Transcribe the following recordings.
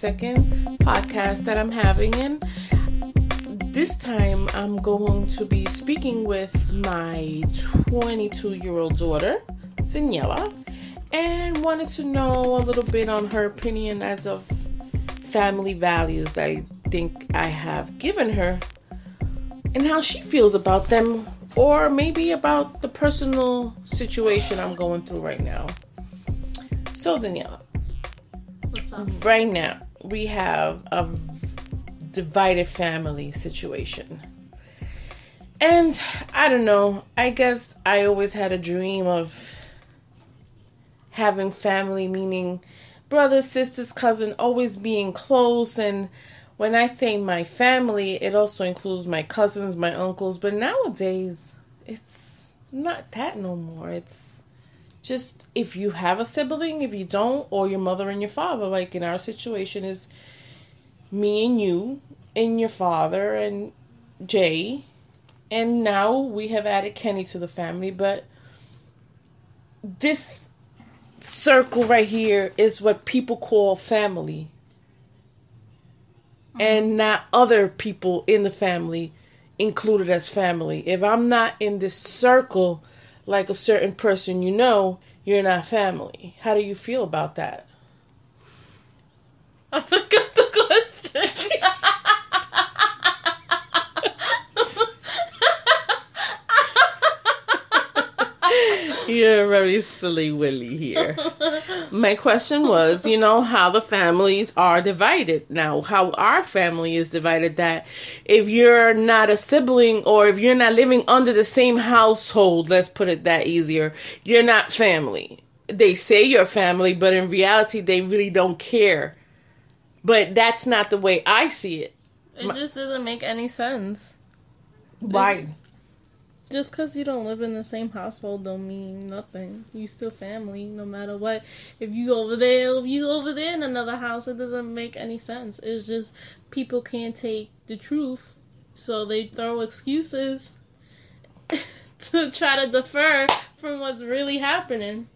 second podcast that I'm having. And this time I'm going to be speaking with my 22 year old daughter, Daniela, and wanted to know a little bit on her opinion as of family values that I think I have given her and how she feels about them, or maybe about the personal situation I'm going through right now. So, Daniela, right now we have a divided family situation. And I don't know, I guess I always had a dream of having family, meaning brothers, sisters, cousin, always being close. And when I say my family, it also includes my cousins, my uncles. But nowadays, it's not that no more. It's just if you have a sibling, if you don't, or your mother and your father, like in our situation is me and you and your father and Jay, and now we have added Kenny to the family, but this circle right here is what people call family. Mm-hmm. And not other people in the family included as family. If I'm not in this circle, like a certain person you know, you're not family. How do you feel about that? You're very silly willy here. My question was, you know, how the families are divided now, how our family is divided that if you're not a sibling or if you're not living under the same household, let's put it that easier, you're not family. They say you're family, but in reality they really don't care. But that's not the way I see it. It just doesn't make any sense. Why? Just because you don't live in the same household don't mean nothing. You still family, no matter what. If you over there, if you over there in another house, it doesn't make any sense. It's just people can't take the truth, so they throw excuses to try to defer from what's really happening.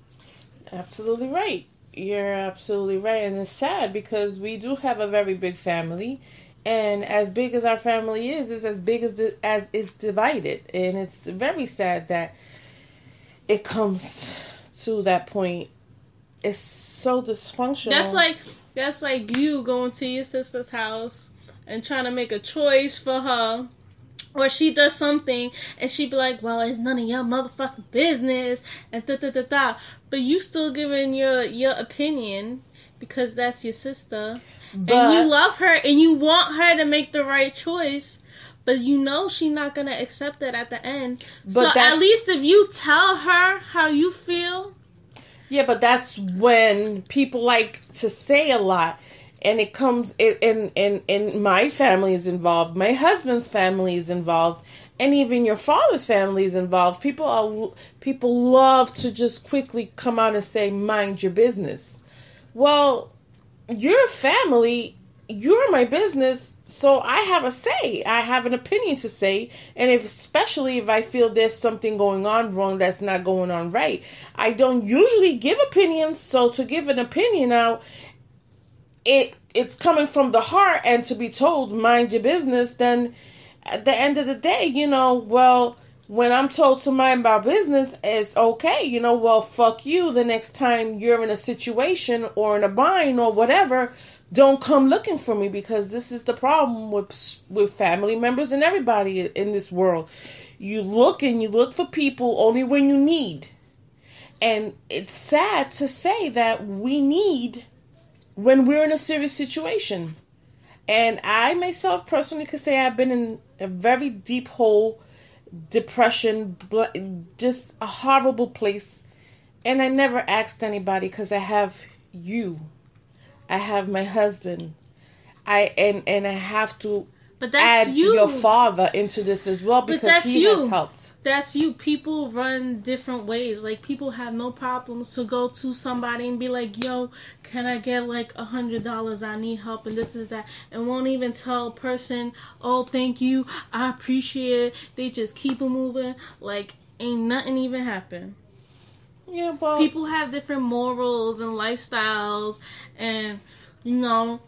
Absolutely right. You're absolutely right, and it's sad because we do have a very big family and as big as our family is is as big as the, as it's divided. And it's very sad that it comes to that point. It's so dysfunctional. That's like that's like you going to your sister's house and trying to make a choice for her. Or she does something and she be like, "Well, it's none of your motherfucking business," and da da da da. But you still giving your your opinion because that's your sister, but, and you love her and you want her to make the right choice but you know she's not gonna accept it at the end. so at least if you tell her how you feel. Yeah, but that's when people like to say a lot, and it comes in in in my family is involved, my husband's family is involved, and even your father's family is involved. People are people love to just quickly come out and say, "Mind your business." Well, your family, you're my business, so I have a say. I have an opinion to say, and if especially if I feel there's something going on wrong that's not going on right, I don't usually give opinions. So to give an opinion out, it it's coming from the heart, and to be told mind your business, then at the end of the day, you know, well when I'm told to mind my business, it's okay. You know, well, fuck you. The next time you're in a situation or in a bind or whatever, don't come looking for me because this is the problem with with family members and everybody in this world. You look and you look for people only when you need. And it's sad to say that we need when we're in a serious situation. And I myself personally could say I've been in a very deep hole depression, just a horrible place. And I never asked anybody because I have you. I have my husband. I and and I have to but that's add you. your father into this as well because he you. has helped. That's you. People run different ways. Like people have no problems to go to somebody and be like, "Yo, can I get like a hundred dollars? I need help and this is that," and won't even tell a person, "Oh, thank you, I appreciate it." They just keep it moving like ain't nothing even happened. Yeah, well, People have different morals and lifestyles, and you know,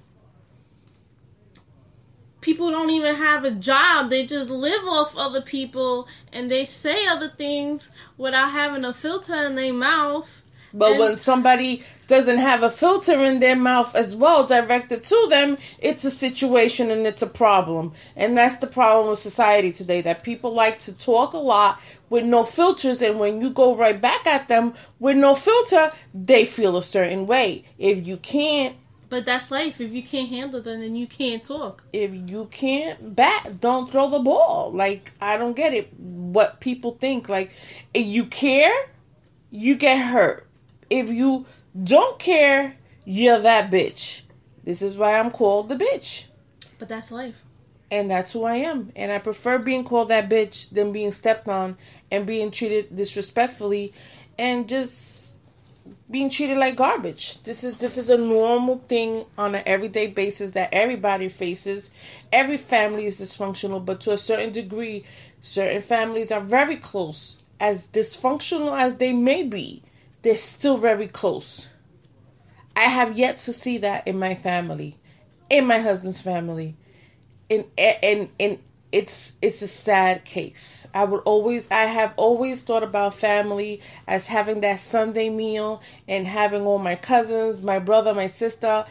people don't even have a job. They just live off other people, and they say other things without having a filter in their mouth. But And- when somebody doesn't have a filter in their mouth as well directed to them, it's a situation and it's a problem. And that's the problem with society today that people like to talk a lot with no filters and when you go right back at them with no filter, they feel a certain way. If you can't But that's life. If you can't handle them, then you can't talk. if you can't bat, don't throw the ball. Like I don't get it. What people think. Like if you care, you get hurt. If you don't care, you're that bitch. This is why I'm called the bitch. But that's life. And that's who I am. And I prefer being called that bitch than being stepped on and being treated disrespectfully and just being treated like garbage. This is this is a normal thing on an everyday basis that everybody faces. Every family is dysfunctional, but to a certain degree, certain families are very close. As dysfunctional as they may be, they're still very close. I have yet to see that in my family, in my husband's family in in and it's it's a sad case. I would always I have always thought about family as having that Sunday meal and having all my cousins, my brother, my sister,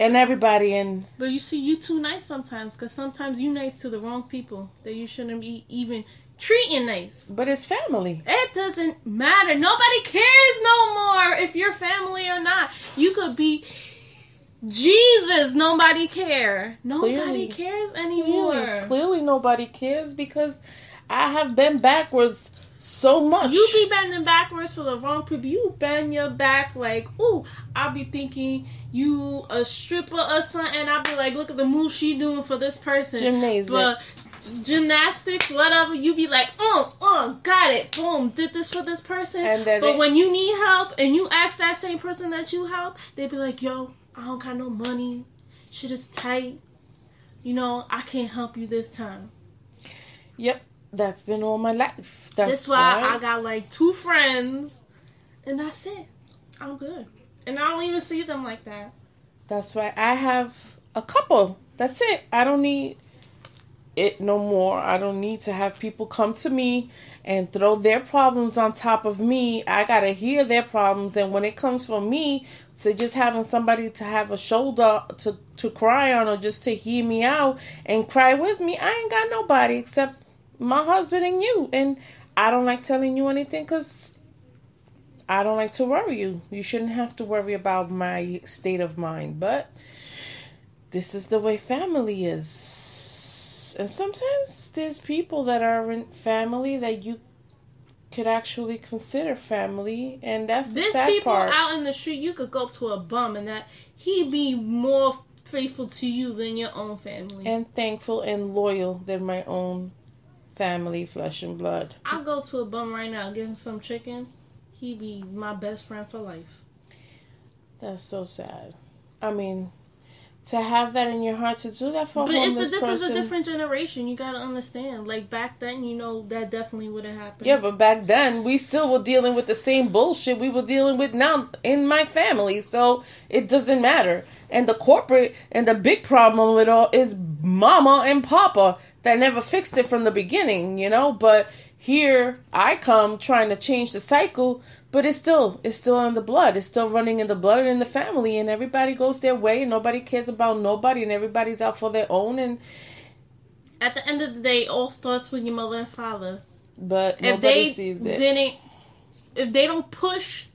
and everybody and But you see, you too nice sometimes, because sometimes you nice to the wrong people that you shouldn't be even treating nice. but it's family. It doesn't matter. Nobody cares no more if you're family or not. You could be Jesus. Nobody care. Nobody Clearly. cares Clearly, anymore. clearly nobody cares because I have been backwards so much. You be bending backwards for the wrong people. You bend your back like, ooh, I'll be thinking you a stripper or something. I'll be like, look at the move she doing for this person. gymnasium. But gymnastics, whatever, you be like, oh, oh, got it, boom, did this for this person. and then But it- when you need help and you ask that same person that you help, they be like, yo, I don't got no money. Shit is tight. You know, I can't help you this time. yep, that's been all my life. That's, That's why I got like two friends, and that's it. I'm good. And I don't even see them like that. That's why I have a couple. That's it. I don't need it no more. I don't need to have people come to me and throw their problems on top of me. I gotta hear their problems, and when it comes from me to just having somebody to have a shoulder to to cry on or just to hear me out and cry with me, I ain't got nobody except my husband and you. And I don't like telling you anything because I don't like to worry you. You shouldn't have to worry about my state of mind, but this is the way family is. And sometimes there's people that are in family that you could actually consider family, and that's the sad people part. out in the street you could go to a bum and that he'd be more faithful to you than your own family. and thankful and loyal than my own family, flesh and blood. I'll go to a bum right now, give him some chicken. He'd be my best friend for life. That's so sad. I mean, to have that in your heart to do that for But a it's a, this person. is a different generation. You gotta understand. Like back then, you know that definitely would have happened. Yeah, but back then we still were dealing with the same bullshit we were dealing with now in my family, so it doesn't matter. And the corporate and the big problem with all is mama and papa that never fixed it from the beginning, you know. But here I come trying to change the cycle, but it's still it's still in the blood. It's still running in the blood and in the family, and everybody goes their way, and nobody cares about nobody, and everybody's out for their own. And At the end of the day, it all starts with your mother and father. but If nobody they sees it. didn't, if they don't push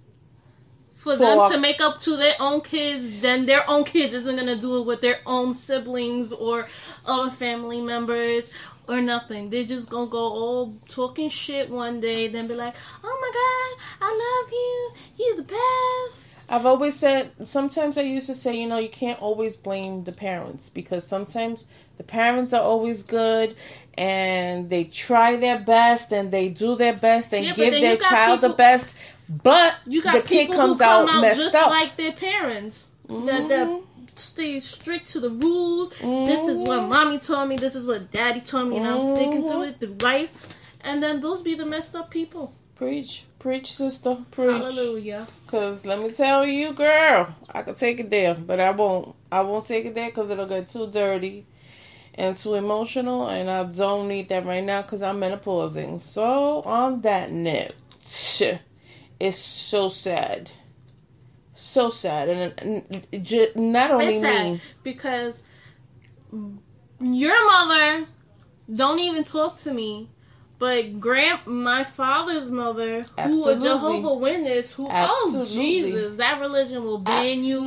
for For them to make up to their own kids, then their own kids isn't gonna do it with their own siblings or other family members or nothing. They're just gonna go all talking shit one day, then be like, "Oh my god, I love you. You're the best." I've always said, sometimes I used to say, you know, you can't always blame the parents because sometimes the parents are always good and they try their best and they do their best and Yeah, give their child the best, but You got the kid comes out, out, messed just up. like their parents. That that Mhm. Stay strict to the rules. This is what Mhm. mommy told me. This is what daddy told me, and I'm sticking to it through life. And then those be the messed up people. Preach, Preach, sister. Preach. Hallelujah. Cause let me tell you, girl, I could take it there, but I won't. I won't take it there because it'll get too dirty and too emotional, and I don't need that right now because I'm menopausing. So on that note, it's so sad, so sad, and, and, not only It's sad me. because your mother don't even talk to me. But grand, my father's mother, who a Jehovah Witness, who oh Jesus, that religion will ban you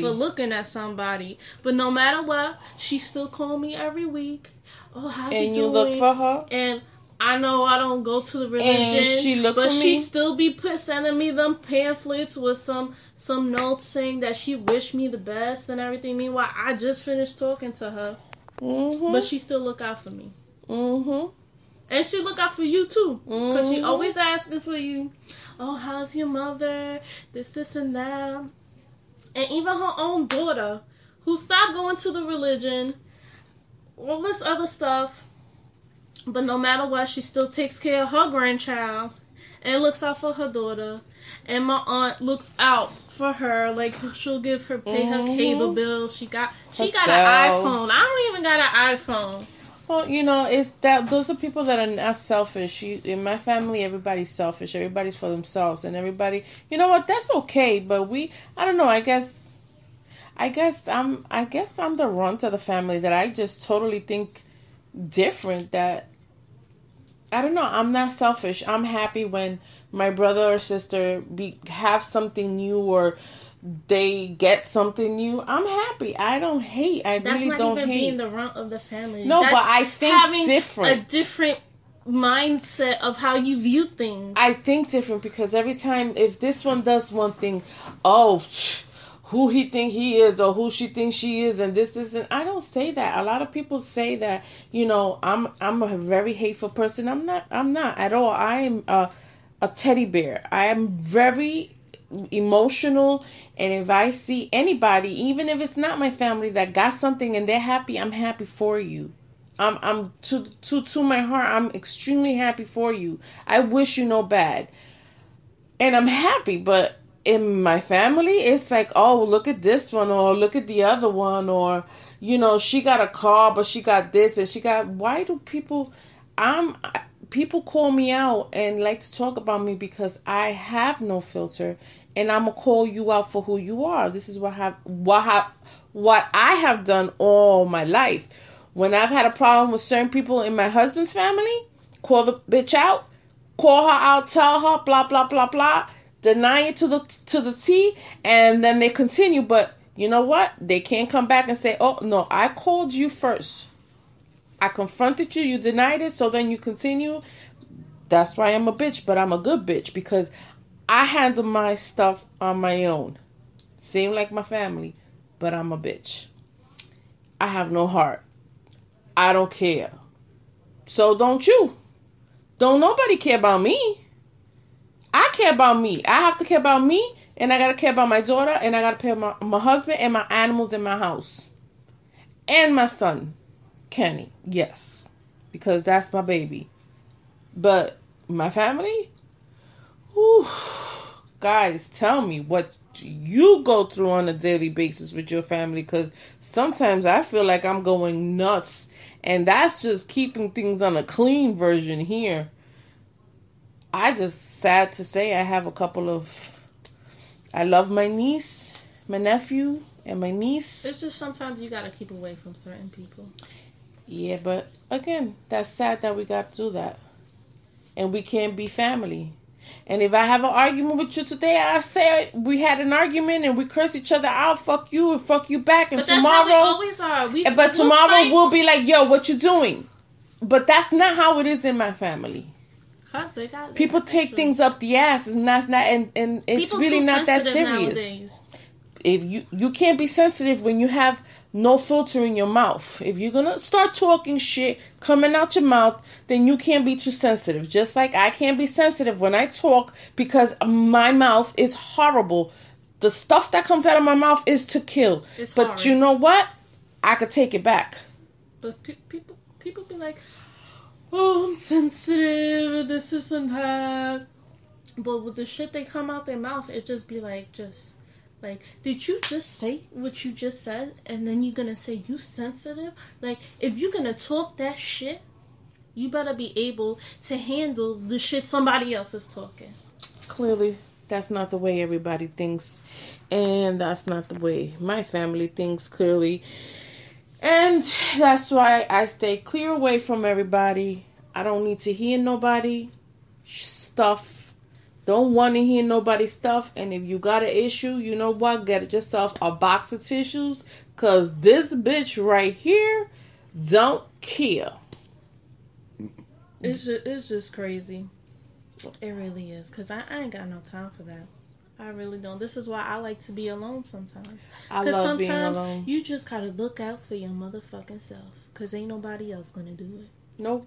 for looking at somebody. But no matter what, she still call me every week. Oh, how and you you doing? look for her. and I know I don't go to the religion, And she look but she still be put sending me them pamphlets with some some notes saying that she wished me the best and everything. Meanwhile, I just finished talking to her, Mm-hmm. but she still look out for me, mm-hmm. and she look out for you too, because she Mhm. always asking for you. Oh, how's your mother? This, this, and that, and even her own daughter, who stopped going to the religion, all this other stuff. But no matter what, she still takes care of her grandchild and looks out for her daughter. And my aunt looks out for her. Like she'll give her pay her Mhm. cable bill. She got she got an iPhone. I don't even got an iPhone. Well, you know, it's that those are people that are not selfish. You, in my family, everybody's selfish. Everybody's for themselves, and everybody, you know what? That's okay. But we, I don't know. I guess, I guess I'm, I guess I'm the runt of the family that I just totally think different. That I don't know. I'm not selfish. I'm happy when my brother or sister be have something new or they get something new. I'm happy. I don't hate. I That's really not don't even hate. being the runt of the family. No, That's but I think having different. a different mindset of how you view things. I think different because every time if this one does one thing, oh, who he think he is or who she thinks she is, and this isn't. I don't say that. A lot of people say that. You know, I'm I'm a very hateful person. I'm not. I'm not at all. I am a a teddy bear. I am very emotional and if i see anybody even if it's not my family that got something and they're happy i'm happy for you i'm i'm to to to my heart i'm extremely happy for you i wish you no bad and i'm happy but in my family it's like oh look at this one or look at the other one or you know she got a car but she got this and she got why do people i'm people call me out and like to talk about me because I have no filter and I'm gonna call you out for who you are. This is what have what have what I have done all my life. When I've had a problem with certain people in my husband's family, call the bitch out, call her out, tell her blah blah blah blah, deny it to the to the T, and then they continue. But you know what? They can't come back and say, "Oh no, I called you first. I confronted you, you denied it, so then you continue. That's why I'm a bitch, but I'm a good bitch because I handle my stuff on my own. Seem like my family, but I'm a bitch. I have no heart. I don't care. So don't you. Don't nobody care about me. I care about me. I have to care about me, and I gotta care about my daughter, and I gotta care about my, my husband and my animals in my house. And my son. Kenny, yes, because that's my baby. But my family, whew, guys, tell me what you go through on a daily basis with your family, because sometimes I feel like I'm going nuts, and that's just keeping things on a clean version here. I just sad to say I have a couple of. I love my niece, my nephew, and my niece. It's just sometimes you gotta keep away from certain people. Yeah, but again, that's sad that we got to do that. And we can't be family. And if I have an argument with you today, I say we had an argument and we curse each other out, fuck you and fuck you back. And But that's how we tomorrow, always are. We, but we'll tomorrow fight. we'll be like, yo, what you doing? But that's not how it is in my family. They got- People take things up the ass, and that's not, and, and it's People really not that serious nowadays. if you you can't be sensitive when you have no filter in your mouth. If you're gonna start talking shit coming out your mouth, then you can't be too sensitive. Just like I can't be sensitive when I talk because my mouth is horrible. The stuff that comes out of my mouth is to kill. It's but hard. you know what? I could take it back. But pe- people, people be like, "Oh, I'm sensitive. This, isn't that." But with the shit they come out their mouth, it just be like, just like, did you just say what you just said? And then you're gonna say you sensitive? Like, if you're gonna talk that shit, you better be able to handle the shit somebody else is talking. Clearly, that's not the way everybody thinks, and that's not the way my family thinks. Clearly, and that's why I stay clear away from everybody. I don't need to hear nobody stuff. Don't want to hear nobody stuff. And if you got an issue, you know what? Get yourself a box of tissues. Cause this bitch right here don't care. It's just, it's just crazy. It really is. Cause I, I ain't got no time for that. I really don't. This is why I like to be alone sometimes. I Because love being sometimes alone. you just gotta look out for your motherfucking self. Cause ain't nobody else gonna do it. Nope.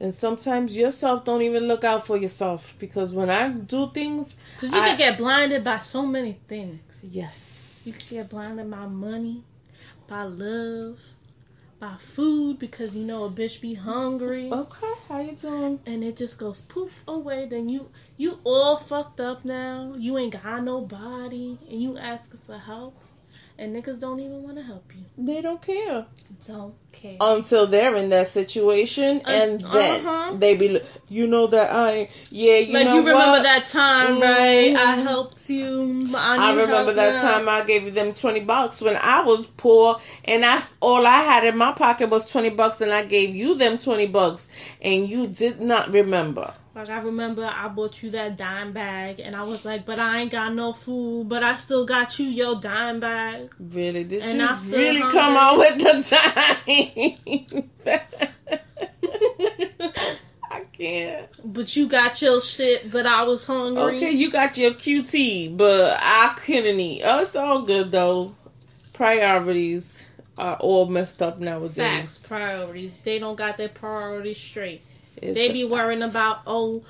And sometimes yourself don't even look out for yourself because when I do things, Cause you I- can get blinded by so many things. yes, You can get blinded by money, by love, by food because you know a bitch be hungry. Okay, how you doing? and it just goes poof away. Then you you all fucked up now. You ain't got nobody, and you asking for help, and niggas don't even want to help you. They don't care Don't care. until they're in that situation, and Uh, then uh-huh. they be, you know that I, yeah, you like know you remember what? that time, right? I helped you. I, I remember that now. time I gave you them twenty bucks when I was poor, and that's all I had in my pocket was twenty bucks, and I gave you them twenty bucks, and you did not remember. Like I remember I bought you that dime bag, and I was like, but I ain't got no food, but I still got you your dime bag. Really? Did And you I still really hungry. come out with the I can't. But you got your shit, but I was hungry. Okay, you got your QT, but I couldn't eat. Oh, it's all good though. Priorities are all messed up nowadays. Facts, priorities. They don't got their priorities straight. It's They be fact. worrying about oh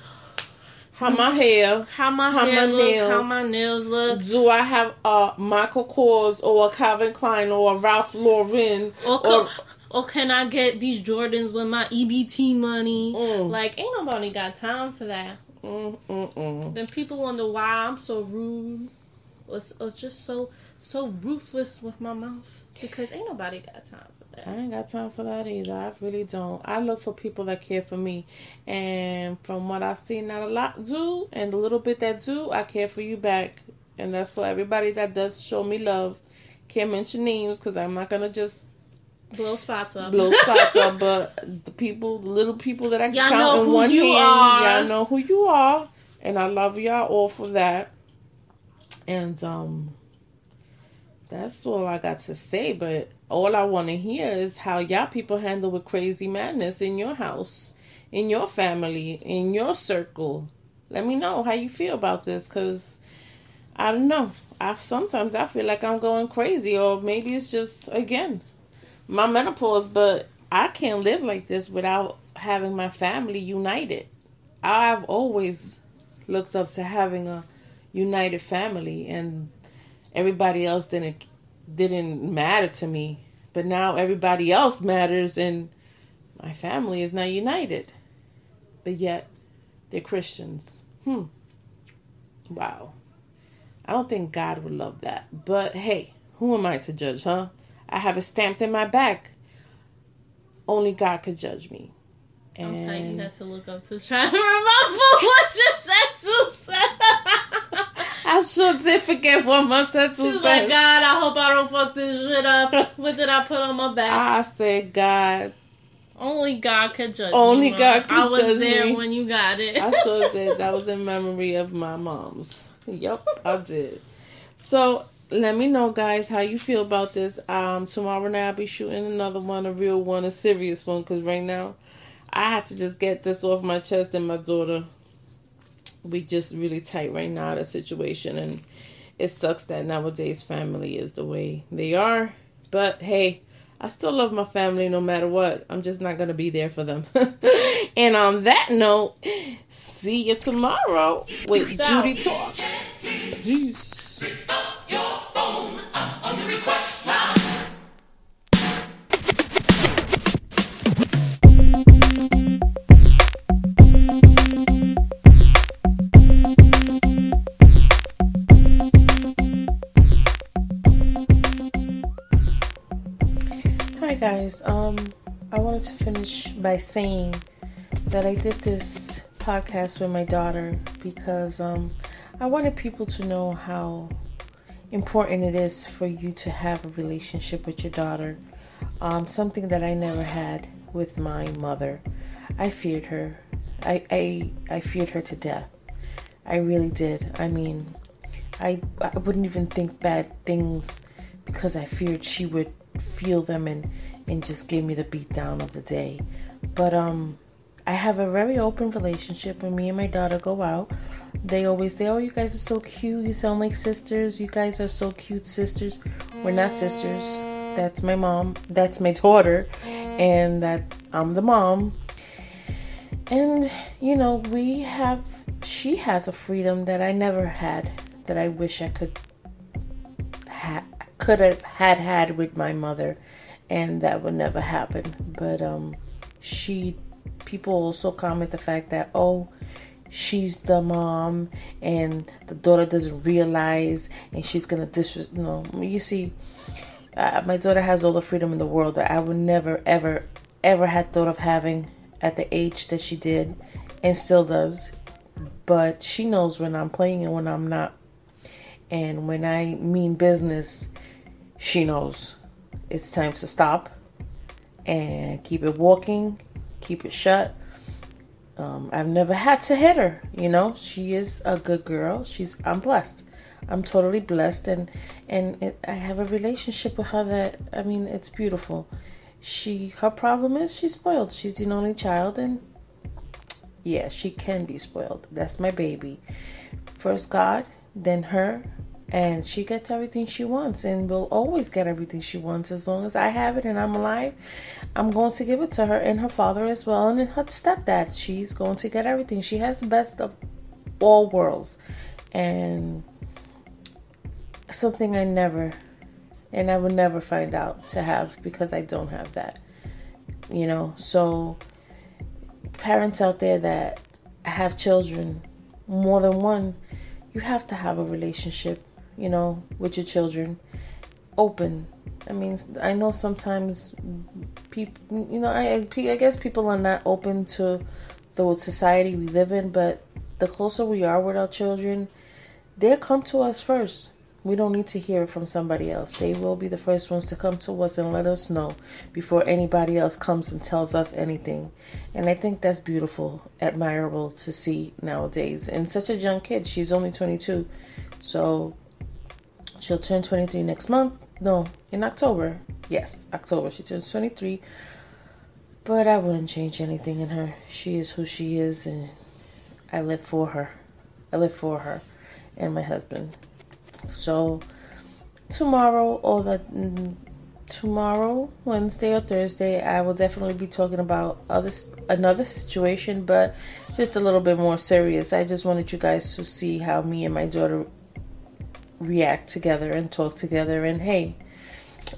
how my hair. how my How hair my look, nails. how my nails look, Do I have a Michael Kors or a Calvin Klein or a Ralph Lauren? or Or- or can I get these Jordans with my EBT money? Mm, Like ain't nobody got time for that. mm, mm, mm. Then people wonder why I'm so rude or, or just so so ruthless with my mouth because ain't nobody got time for that. I ain't got time for that either. I really don't. I look for people that care for me. And from what I see, not a lot do. And the little bit that do, I care for you back. And that's for everybody that does show me love. Can't mention names because I'm not going to just Blow spots up. blow spots up. But the people, the little people that I can Y'all count know in one you hand, are. y'all know who you are. And I love y'all all for that. And, um, that's all I got to say. But all I want to hear is how y'all people handle with crazy madness in your house, in your family, in your circle. Let me know how you feel about this, cause I don't know. I sometimes I feel like I'm going crazy, or maybe it's just again my menopause. But I can't live like this without having my family united. I've always looked up to having a united family, and everybody else didn't didn't matter to me. But now everybody else matters, and my family is not united. But yet, they're Christians. Hmm. Wow. I don't think God would love that. But hey, who am I to judge, huh? I have it stamped in my back. Only God could judge me. I'm telling you, And had to look up to try to remember what your tattoo said. I sure did forget what my tattoo She was like. God, I hope I don't fuck this shit up. What did I put on my back? I said, God. Only God could judge Only me. God could I was judge there me. when you got it. I sure did. That was in memory of my mom's. Yep, I did. So let me know, guys, how you feel about this. Um, tomorrow night I'll be shooting another one, a real one, a serious one, because right now I have to just get this off my chest and my daughter. We just really tight right now, the situation, and it sucks that nowadays family is the way they are. But hey, I still love my family no matter what. I'm just not gonna be there for them. and on that note, see you tomorrow with Judy Talks. Peace. Um, I wanted to finish by saying that I did this podcast with my daughter because um, I wanted people to know how important it is for you to have a relationship with your daughter. Um, something that I never had with my mother. I feared her. I, I I feared her to death. I really did. I mean, I I wouldn't even think bad things because I feared she would feel them and and just give me the beat down of the day. But um I have a very open relationship when me and my daughter go out. They always say, "Oh, you guys are so cute. You sound like sisters. You guys are so cute sisters." We're not sisters. That's my mom. That's my daughter, and that I'm the mom. And you know, we have she has a freedom that I never had that I wish I could ha- could have had had with my mother and that would never happen. But um she people also comment the fact that oh she's the mom and the daughter doesn't realize and she's gonna disres no you see uh, my daughter has all the freedom in the world that I would never ever ever had thought of having at the age that she did and still does. But she knows when I'm playing and when I'm not. And when I mean business she knows it's time to stop and keep it walking keep it shut um, I've never had to hit her. You know, she is a good girl. She's I'm blessed. I'm totally blessed, and and it, I have a relationship with her that I mean, it's beautiful. She her problem is she's spoiled. She's the only child, and yeah, she can be spoiled. That's my baby. First God, then her, and she gets everything she wants and will always get everything she wants as long as I have it and I'm alive. I'm going to give it to her and her father as well and her stepdad. She's going to get everything. She has the best of all worlds and something I never and I will never find out to have because I don't have that. You know, so parents out there that have children, more than one, you have to have a relationship you know, with your children. Open. I mean, I know sometimes people, you know, I, I guess people are not open to the society we live in, but the closer we are with our children, they'll come to us first. We don't need to hear it from somebody else. They will be the first ones to come to us and let us know before anybody else comes and tells us anything. And I think that's beautiful, admirable to see nowadays. And such a young kid, she's only 22. So She'll turn 23 next month. No, in October. Yes, October. She turns 23. But I wouldn't change anything in her. She is who she is, and I live for her. I live for her and my husband. So, tomorrow, or the mm, tomorrow, Wednesday or Thursday, I will definitely be talking about other another situation, but just a little bit more serious. I just wanted you guys to see how me and my daughter react together and talk together and hey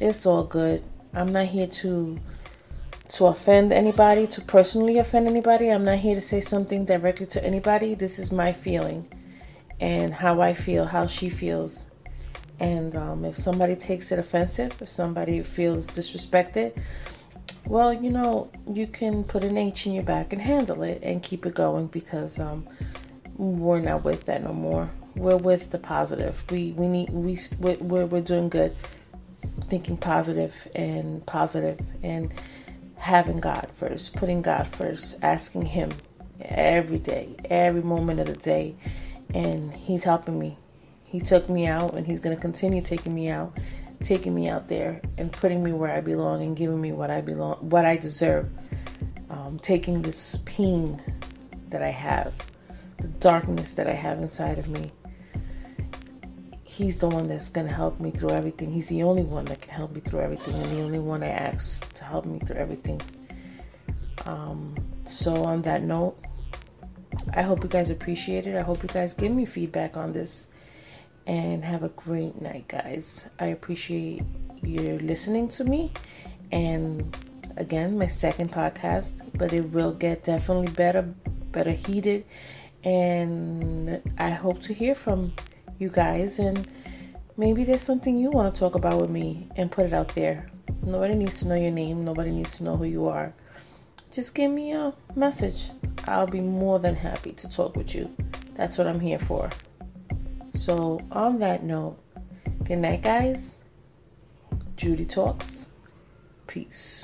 it's all good. I'm not here to to offend anybody to personally offend anybody. I'm not here to say something directly to anybody. This is my feeling and how i feel how she feels. And um, if somebody takes it offensive if somebody feels disrespected well you know you can put an h in your back and handle it and keep it going because um, we're not with that no more we're with the positive. We we need we we're we're doing good, thinking positive and positive and having God first, putting God first, asking Him every day, every moment of the day, and He's helping me. He took me out, and He's gonna continue taking me out, taking me out there, and putting me where I belong, and giving me what I belong, what I deserve. Um, taking this pain that I have, the darkness that I have inside of me, He's the one that's going to help me through everything. He's the only one that can help me through everything, and the only one I ask to help me through everything. Um, so, on that note, I hope you guys appreciate it. I hope you guys give me feedback on this. And have a great night, guys. I appreciate you listening to me. And again, my second podcast, but it will get definitely better, better heated. And I hope to hear from you guys, and maybe there's something you want to talk about with me and put it out there. Nobody needs to know your name. Nobody needs to know who you are. Just give me a message. I'll be more than happy to talk with you. That's what I'm here for. So, on that note, good night, guys. Judy talks. Peace.